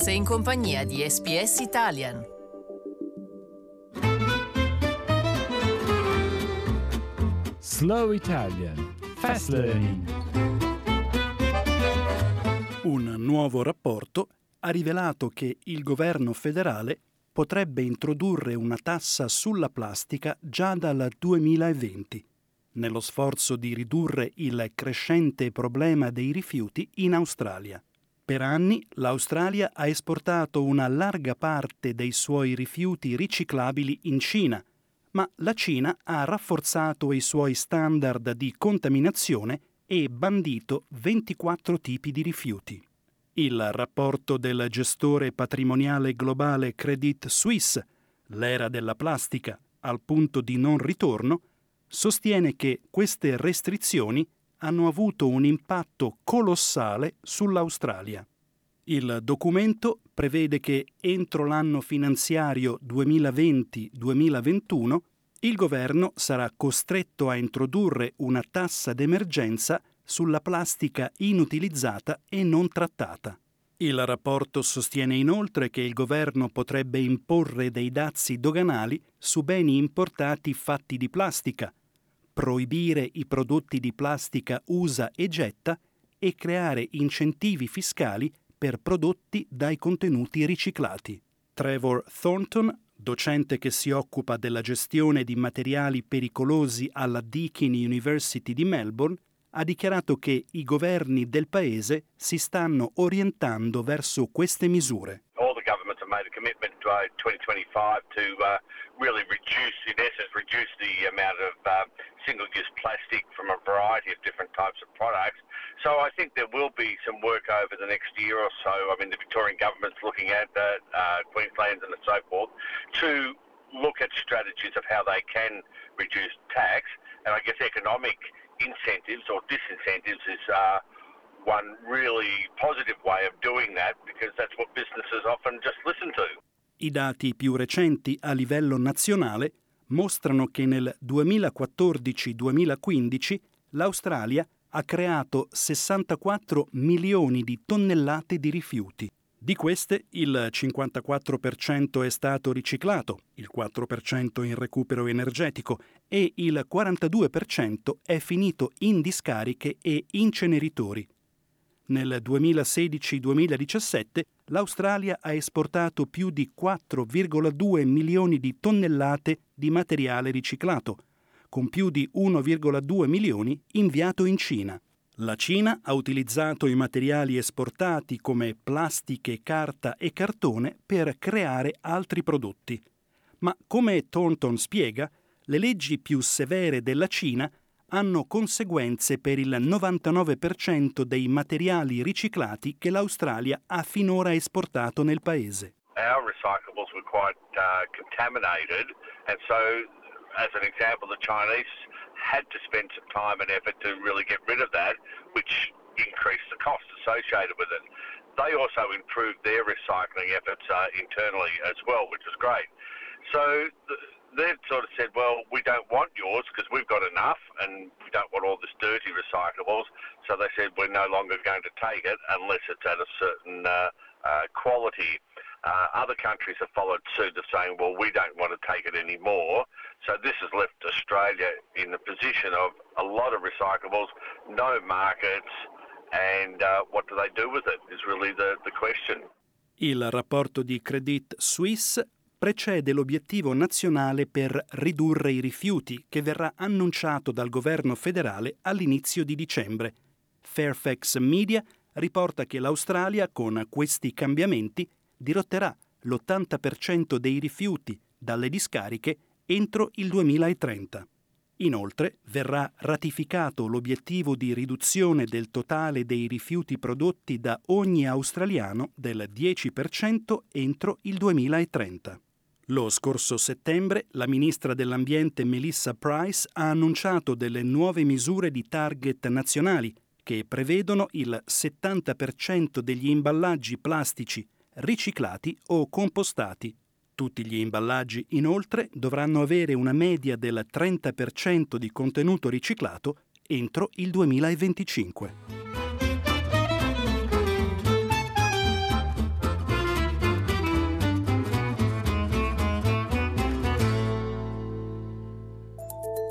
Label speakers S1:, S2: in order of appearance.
S1: Sei in compagnia di SPS Italian.
S2: Slow Italian Fast Learning.
S3: Un nuovo rapporto ha rivelato che il governo federale potrebbe introdurre una tassa sulla plastica già dal 2020, nello sforzo di ridurre il crescente problema dei rifiuti in Australia. Per anni l'Australia ha esportato una larga parte dei suoi rifiuti riciclabili in Cina, ma la Cina ha rafforzato i suoi standard di contaminazione e bandito 24 tipi di rifiuti. Il rapporto del gestore patrimoniale globale Credit Suisse, l'era della plastica al punto di non ritorno, sostiene che queste restrizioni hanno avuto un impatto colossale sull'Australia. Il documento prevede che entro l'anno finanziario 2020-2021 il governo sarà costretto a introdurre una tassa d'emergenza sulla plastica inutilizzata e non trattata. Il rapporto sostiene inoltre che il governo potrebbe imporre dei dazi doganali su beni importati fatti di plastica, proibire i prodotti di plastica usa e getta e creare incentivi fiscali per prodotti dai contenuti riciclati. Trevor Thornton, docente che si occupa della gestione di materiali pericolosi alla Deakin University di Melbourne, ha dichiarato che i governi del paese si stanno orientando verso queste misure.
S4: Commitment by 2025 to uh, really reduce, in essence, reduce the amount of uh, single-use plastic from a variety of different types of products. So I think there will be some work over the next year or so. I mean, the Victorian government's looking at that, uh, Queensland and so forth, to look at strategies of how they can reduce tax. And I guess economic incentives or disincentives is uh, one really positive way of doing that because that's what businesses often just listen to.
S3: I dati più recenti a livello nazionale mostrano che nel 2014-2015 l'Australia ha creato 64 milioni di tonnellate di rifiuti. Di queste il 54% è stato riciclato, il 4% in recupero energetico e il 42% è finito in discariche e inceneritori. Nel 2016-2017 l'Australia ha esportato più di 4,2 milioni di tonnellate di materiale riciclato, con più di 1,2 milioni inviato in Cina. La Cina ha utilizzato i materiali esportati come plastiche, carta e cartone per creare altri prodotti. Ma come Thornton spiega, le leggi più severe della Cina hanno conseguenze per il 99% dei materiali riciclati che l'Australia ha finora esportato nel paese.
S4: Our recyclables were quite uh, contaminated and so as an example the Chinese had to spend some time and effort to really get rid of that, which increased the cost associated with it. They also improved their recycling efforts uh, internally as well, which was great. So they've sort of said, well, we don't want yours because we've got enough and we don't want all this dirty recyclables. So they said, we're no longer going to take it unless it's at a certain uh, uh, quality. Uh, other countries have followed suit of saying, well, we don't want to take it anymore. So this has left Australia in the position of a lot of recyclables, no markets, and uh, what do they do with it is really the, the question.
S3: Il rapporto di Credit Suisse precede l'obiettivo nazionale per ridurre i rifiuti che verrà annunciato dal governo federale all'inizio di dicembre. Fairfax Media riporta che l'Australia con questi cambiamenti dirotterà l'80% dei rifiuti dalle discariche entro il 2030. Inoltre verrà ratificato l'obiettivo di riduzione del totale dei rifiuti prodotti da ogni australiano del 10% entro il 2030. Lo scorso settembre la ministra dell'Ambiente Melissa Price ha annunciato delle nuove misure di target nazionali che prevedono il 70% degli imballaggi plastici riciclati o compostati. Tutti gli imballaggi, inoltre, dovranno avere una media del 30% di contenuto riciclato entro il 2025.